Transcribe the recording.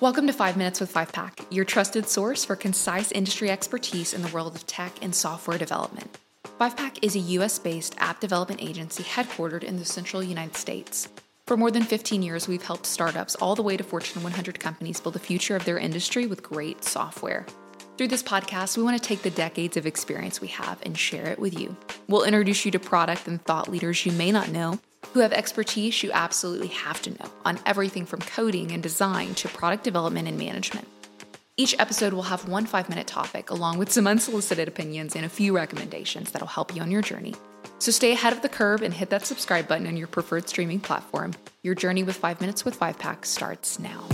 Welcome to 5 Minutes with 5Pack, your trusted source for concise industry expertise in the world of tech and software development. 5Pack is a US based app development agency headquartered in the central United States. For more than 15 years, we've helped startups all the way to Fortune 100 companies build the future of their industry with great software. Through this podcast, we want to take the decades of experience we have and share it with you. We'll introduce you to product and thought leaders you may not know who have expertise you absolutely have to know on everything from coding and design to product development and management. Each episode will have one five minute topic, along with some unsolicited opinions and a few recommendations that'll help you on your journey. So stay ahead of the curve and hit that subscribe button on your preferred streaming platform. Your journey with 5 Minutes with 5 Pack starts now.